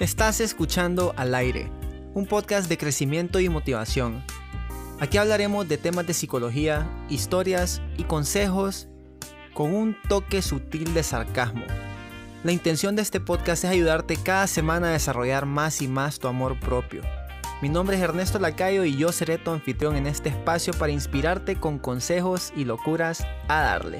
Estás escuchando Al aire, un podcast de crecimiento y motivación. Aquí hablaremos de temas de psicología, historias y consejos con un toque sutil de sarcasmo. La intención de este podcast es ayudarte cada semana a desarrollar más y más tu amor propio. Mi nombre es Ernesto Lacayo y yo seré tu anfitrión en este espacio para inspirarte con consejos y locuras a darle.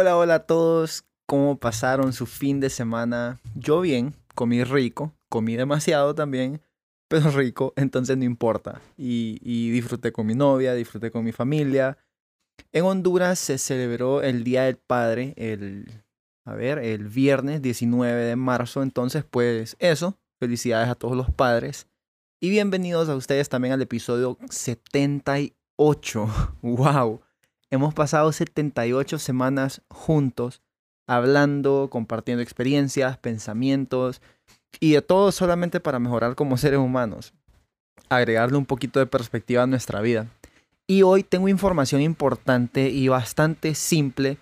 Hola, hola a todos. ¿Cómo pasaron su fin de semana? Yo bien, comí rico, comí demasiado también, pero rico, entonces no importa. Y, disfruté con mi novia, disfruté con mi familia. En Honduras se celebró el Día del Padre, el, a ver, el viernes 19 de marzo. Entonces, pues eso, felicidades a todos los padres. Y bienvenidos a ustedes también al episodio 78. ¡Wow! Hemos pasado 78 semanas juntos, hablando, compartiendo experiencias, pensamientos y de todo solamente para mejorar como seres humanos, agregarle un poquito de perspectiva a nuestra vida. Y hoy tengo información importante y bastante simple,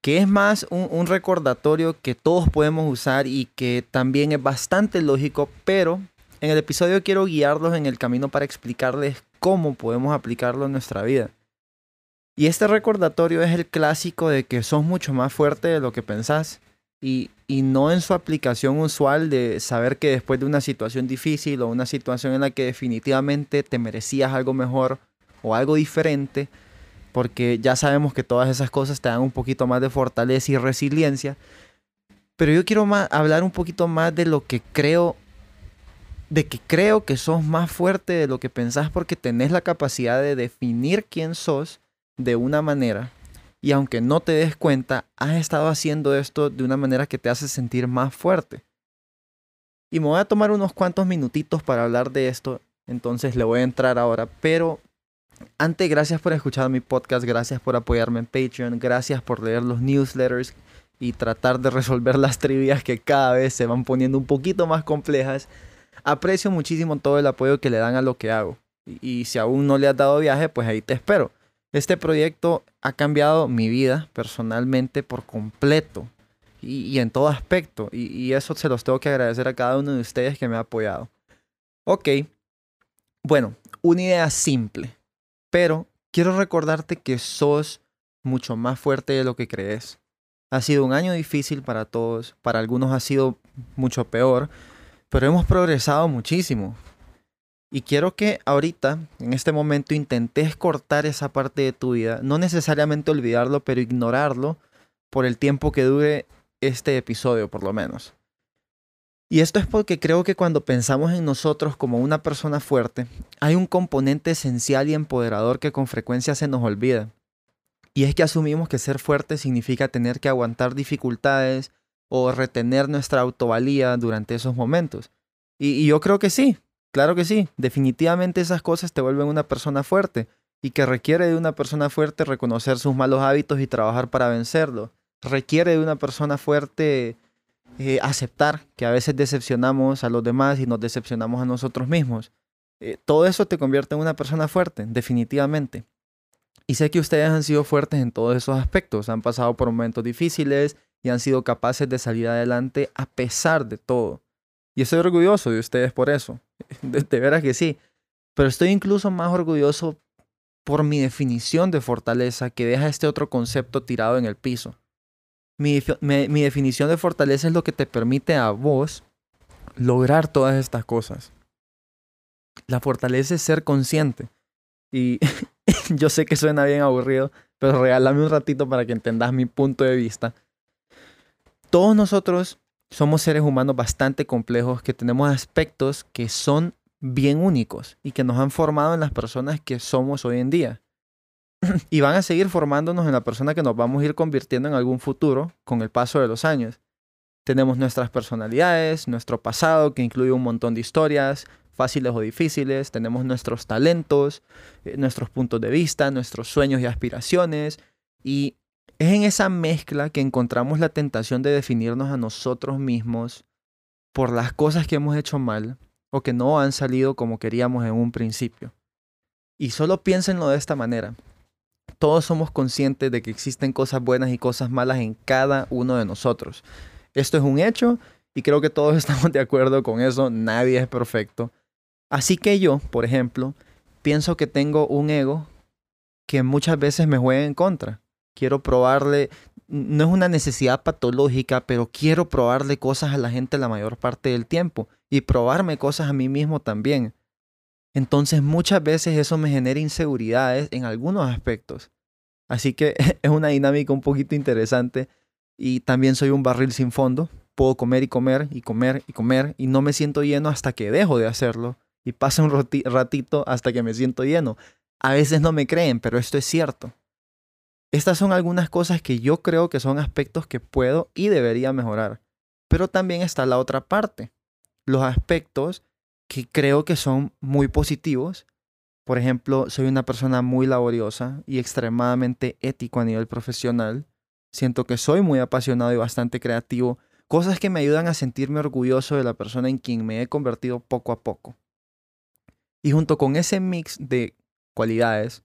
que es más un, un recordatorio que todos podemos usar y que también es bastante lógico, pero en el episodio quiero guiarlos en el camino para explicarles cómo podemos aplicarlo en nuestra vida. Y este recordatorio es el clásico de que sos mucho más fuerte de lo que pensás. Y, y, no en su aplicación usual de saber que después de una situación difícil o una situación en la que definitivamente te merecías algo mejor o algo diferente, porque ya sabemos que todas esas cosas te dan un poquito más de fortaleza y resiliencia. Pero yo quiero más, hablar un poquito más de lo que creo, de que creo que sos más fuerte de lo que pensás porque tenés la capacidad de definir quién sos de una manera y aunque no te des cuenta, has estado haciendo esto de una manera que te hace sentir más fuerte. Y me voy a tomar unos cuantos minutitos para hablar de esto, entonces le voy a entrar ahora, pero antes gracias por escuchar mi podcast, gracias por apoyarme en Patreon, gracias por leer los newsletters y tratar de resolver las trivias que cada vez se van poniendo un poquito más complejas. Aprecio muchísimo todo el apoyo que le dan a lo que hago. Y, si aún no le has dado viaje, pues ahí te espero. Este proyecto ha cambiado mi vida personalmente por completo y, en todo aspecto. Y, y, eso se los tengo que agradecer a cada uno de ustedes que me ha apoyado. Ok, bueno, una idea simple, pero quiero recordarte que sos mucho más fuerte de lo que crees. Ha sido un año difícil para todos, para algunos ha sido mucho peor, pero hemos progresado muchísimo. Y quiero que ahorita, en este momento, intentes cortar esa parte de tu vida. No necesariamente olvidarlo, pero ignorarlo por el tiempo que dure este episodio, por lo menos. Y esto es porque creo que cuando pensamos en nosotros como una persona fuerte, hay un componente esencial y empoderador que con frecuencia se nos olvida. Y es que asumimos que ser fuerte significa tener que aguantar dificultades o retener nuestra autovalía durante esos momentos. Y, y yo creo que sí, Claro que sí, definitivamente esas cosas te vuelven una persona fuerte y que requiere de una persona fuerte reconocer sus malos hábitos y trabajar para vencerlos. Requiere de una persona fuerte eh, aceptar que a veces decepcionamos a los demás y nos decepcionamos a nosotros mismos. Eh, todo eso te convierte en una persona fuerte, definitivamente. Y sé que ustedes han sido fuertes en todos esos aspectos, han pasado por momentos difíciles y han sido capaces de salir adelante a pesar de todo. Y estoy orgulloso de ustedes por eso. De, de veras que sí. Pero estoy incluso más orgulloso por mi definición de fortaleza que deja este otro concepto tirado en el piso. Mi, mi, mi, definición de fortaleza es lo que te permite a vos lograr todas estas cosas. La fortaleza es ser consciente. Y yo sé que suena bien aburrido, pero regálame un ratito para que entendas mi punto de vista. Todos nosotros somos seres humanos bastante complejos que tenemos aspectos que son bien únicos y que nos han formado en las personas que somos hoy en día. y van a seguir formándonos en la persona que nos vamos a ir convirtiendo en algún futuro con el paso de los años. Tenemos nuestras personalidades, nuestro pasado que incluye un montón de historias, fáciles o difíciles, tenemos nuestros talentos, eh, nuestros puntos de vista, nuestros sueños y aspiraciones y es en esa mezcla que encontramos la tentación de definirnos a nosotros mismos por las cosas que hemos hecho mal o que no han salido como queríamos en un principio. Y solo piénsenlo de esta manera. Todos somos conscientes de que existen cosas buenas y cosas malas en cada uno de nosotros. Esto es un hecho y creo que todos estamos de acuerdo con eso. Nadie es perfecto. Así que yo, por ejemplo, pienso que tengo un ego que muchas veces me juega en contra. Quiero probarle, no es una necesidad patológica, pero quiero probarle cosas a la gente la mayor parte del tiempo y probarme cosas a mí mismo también. Entonces muchas veces eso me genera inseguridades en algunos aspectos. Así que es una dinámica un poquito interesante y también soy un barril sin fondo. Puedo comer y comer y comer y comer y no me siento lleno hasta que dejo de hacerlo y pasa un ratito hasta que me siento lleno. A veces no me creen, pero esto es cierto. Estas son algunas cosas que yo creo que son aspectos que puedo y debería mejorar. Pero también está la otra parte, los aspectos que creo que son muy positivos. Por ejemplo, soy una persona muy laboriosa y extremadamente ético a nivel profesional. Siento que soy muy apasionado y bastante creativo, cosas que me ayudan a sentirme orgulloso de la persona en quien me he convertido poco a poco. Y junto con ese mix de cualidades,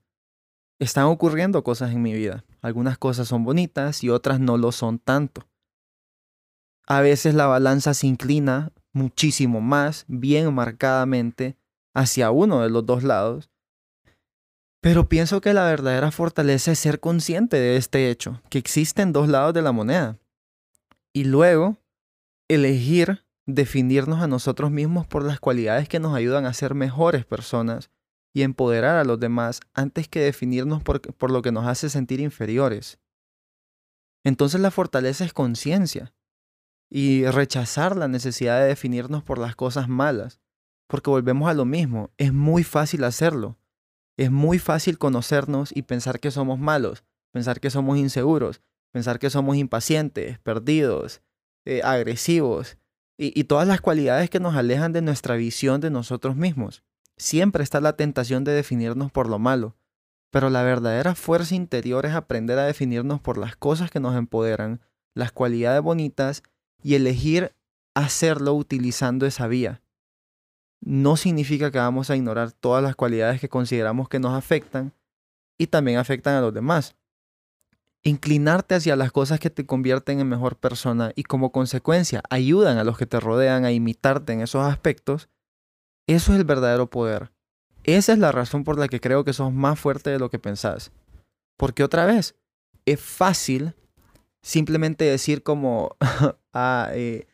están ocurriendo cosas en mi vida. Algunas cosas son bonitas y otras no lo son tanto. A veces la balanza se inclina muchísimo más, bien marcadamente, hacia uno de los dos lados. Pero pienso que la verdadera fortaleza es ser consciente de este hecho, que existen dos lados de la moneda. Y luego, elegir definirnos a nosotros mismos por las cualidades que nos ayudan a ser mejores personas y empoderar a los demás antes que definirnos por, por lo que nos hace sentir inferiores. Entonces la fortaleza es conciencia y rechazar la necesidad de definirnos por las cosas malas, porque volvemos a lo mismo, es muy fácil hacerlo, es muy fácil conocernos y pensar que somos malos, pensar que somos inseguros, pensar que somos impacientes, perdidos, eh, agresivos y todas las cualidades que nos alejan de nuestra visión de nosotros mismos. Siempre está la tentación de definirnos por lo malo, pero la verdadera fuerza interior es aprender a definirnos por las cosas que nos empoderan, las cualidades bonitas y elegir hacerlo utilizando esa vía. No significa que vamos a ignorar todas las cualidades que consideramos que nos afectan y también afectan a los demás. Inclinarte hacia las cosas que te convierten en mejor persona y como consecuencia ayudan a los que te rodean a imitarte en esos aspectos eso es el verdadero poder. Esa es la razón por la que creo que sos más fuerte de lo que pensás. Porque otra vez, es fácil simplemente decir como, ah, eh,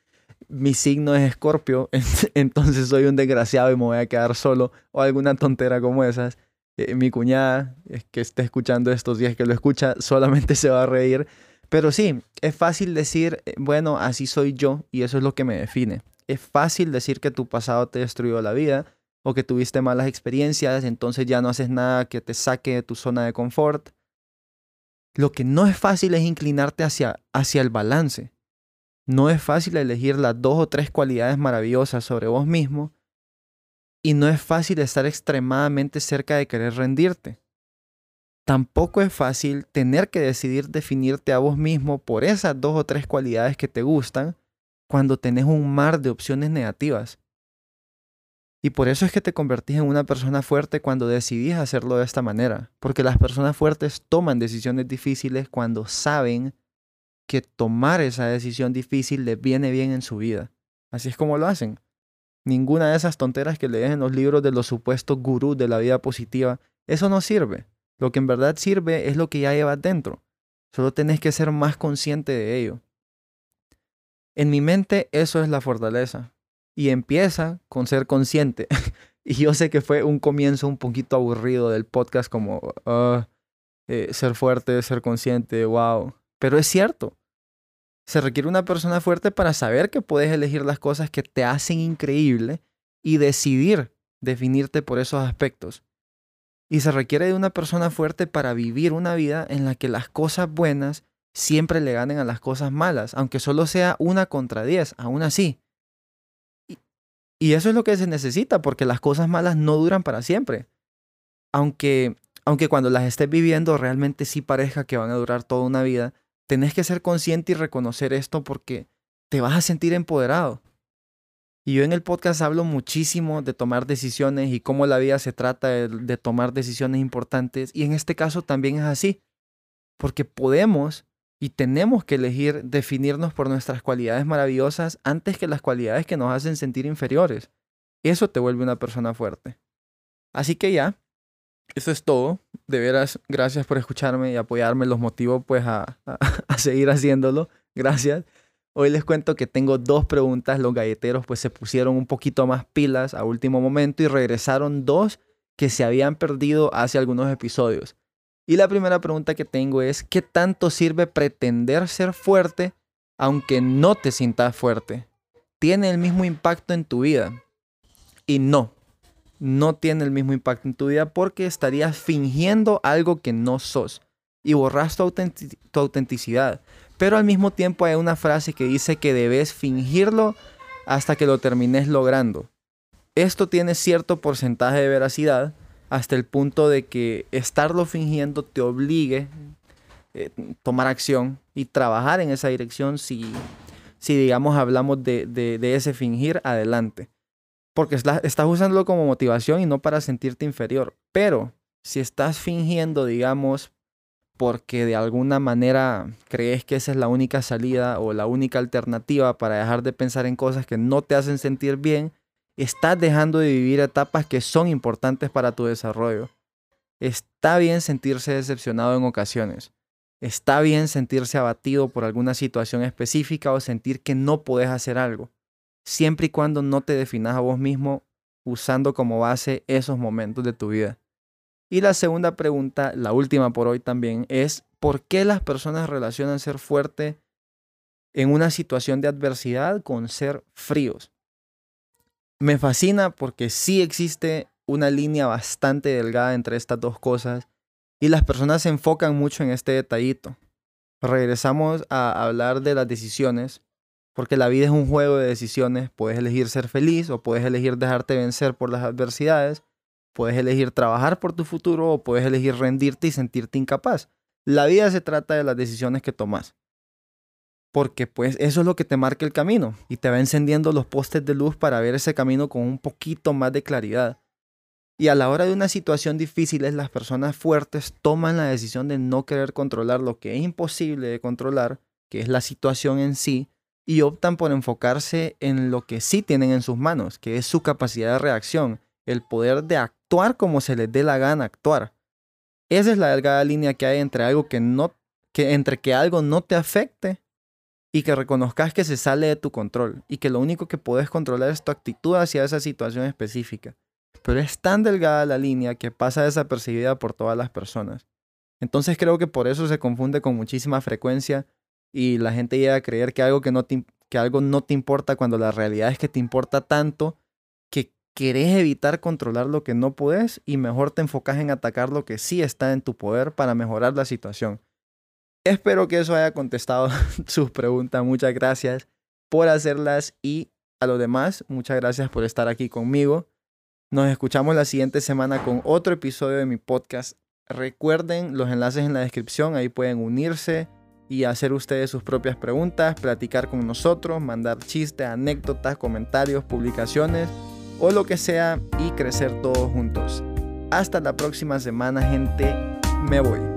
mi signo es escorpio, entonces soy un desgraciado y me voy a quedar solo, o alguna tontera como esas. Eh, mi cuñada, que esté escuchando estos días que lo escucha, solamente se va a reír. Pero sí, es fácil decir, eh, bueno, así soy yo y eso es lo que me define es fácil decir que tu pasado te destruyó la vida o que tuviste malas experiencias, entonces ya no haces nada que te saque de tu zona de confort. Lo que no es fácil es inclinarte hacia, hacia el balance. No es fácil elegir las dos o tres cualidades maravillosas sobre vos mismo y no es fácil estar extremadamente cerca de querer rendirte. Tampoco es fácil tener que decidir definirte a vos mismo por esas dos o tres cualidades que te gustan cuando tenés un mar de opciones negativas. Y por eso es que te convertís en una persona fuerte cuando decidís hacerlo de esta manera, porque las personas fuertes toman decisiones difíciles cuando saben que tomar esa decisión difícil les viene bien en su vida. Así es como lo hacen. Ninguna de esas tonteras que lees en los libros de los supuestos gurús de la vida positiva, eso no sirve. Lo que en verdad sirve es lo que ya llevas dentro. Solo tenés que ser más consciente de ello. En mi mente eso es la fortaleza. Y empieza con ser consciente. y yo sé que fue un comienzo un poquito aburrido del podcast como eh, ser fuerte, ser consciente, wow. Pero es cierto. Se requiere una persona fuerte para saber que puedes elegir las cosas que te hacen increíble y decidir definirte por esos aspectos. Y se requiere de una persona fuerte para vivir una vida en la que las cosas buenas siempre le ganen a las cosas malas, aunque solo sea una contra diez, aún así. Y, eso es lo que se necesita, porque las cosas malas no duran para siempre. Aunque, aunque cuando las estés viviendo realmente sí parezca que van a durar toda una vida, tenés que ser consciente y reconocer esto porque te vas a sentir empoderado. Y yo en el podcast hablo muchísimo de tomar decisiones y cómo la vida se trata de, tomar decisiones importantes. Y en este caso también es así, porque podemos y tenemos que elegir definirnos por nuestras cualidades maravillosas antes que las cualidades que nos hacen sentir inferiores. Eso te vuelve una persona fuerte. Así que ya, eso es todo. De veras, gracias por escucharme y apoyarme. Los motivo pues a, a seguir haciéndolo. Gracias. Hoy les cuento que tengo dos preguntas. Los galleteros pues se pusieron un poquito más pilas a último momento y regresaron dos que se habían perdido hace algunos episodios. Y la primera pregunta que tengo es, ¿qué tanto sirve pretender ser fuerte aunque no te sientas fuerte? ¿Tiene el mismo impacto en tu vida? Y no, no tiene el mismo impacto en tu vida porque estarías fingiendo algo que no sos y borras tu, tu autenticidad. Pero al mismo tiempo hay una frase que dice que debes fingirlo hasta que lo termines logrando. Esto tiene cierto porcentaje de veracidad hasta el punto de que estarlo fingiendo te obligue a eh, tomar acción y trabajar en esa dirección si, si digamos, hablamos de, de, ese fingir adelante. Porque estás usándolo como motivación y no para sentirte inferior. Pero si estás fingiendo, digamos, porque de alguna manera crees que esa es la única salida o la única alternativa para dejar de pensar en cosas que no te hacen sentir bien, estás dejando de vivir etapas que son importantes para tu desarrollo. Está bien sentirse decepcionado en ocasiones. Está bien sentirse abatido por alguna situación específica o sentir que no puedes hacer algo, siempre y cuando no te definas a vos mismo usando como base esos momentos de tu vida. Y la segunda pregunta, la última por hoy también, es ¿por qué las personas relacionan ser fuerte en una situación de adversidad con ser fríos? Me fascina porque sí existe una línea bastante delgada entre estas dos cosas y las personas se enfocan mucho en este detallito. Regresamos a hablar de las decisiones, porque la vida es un juego de decisiones. Puedes elegir ser feliz o puedes elegir dejarte vencer por las adversidades Puedes elegir trabajar por tu futuro o puedes elegir rendirte y sentirte incapaz. La vida se trata de las decisiones que tomas. Porque pues eso es lo que te marca el camino y te va encendiendo los postes de luz para ver ese camino con un poquito más de claridad. Y a la hora de una situación difícil, las personas fuertes toman la decisión de no querer controlar lo que es imposible de controlar, que es la situación en sí, y optan por enfocarse en lo que sí tienen en sus manos, que es su capacidad de reacción, el poder de actuar como se les dé la gana actuar. Esa es la delgada línea que hay entre algo que no, que entre que algo no te afecte y que reconozcas que se sale de tu control y que lo único que puedes controlar es tu actitud hacia esa situación específica. Pero es tan delgada la línea que pasa desapercibida por todas las personas. Entonces creo que por eso se confunde con muchísima frecuencia y la gente llega a creer que algo, que no que algo no te importa cuando la realidad es que te importa tanto querés evitar controlar lo que no puedes y mejor te enfocas en atacar lo que sí está en tu poder para mejorar la situación. Espero que eso haya contestado sus preguntas. Muchas gracias por hacerlas y a los demás, muchas gracias por estar aquí conmigo. Nos escuchamos la siguiente semana con otro episodio de mi podcast. Recuerden los enlaces en la descripción, ahí pueden unirse y hacer ustedes sus propias preguntas, platicar con nosotros, mandar chistes, anécdotas, comentarios, publicaciones o lo que sea y crecer todos juntos. Hasta la próxima semana gente, me voy.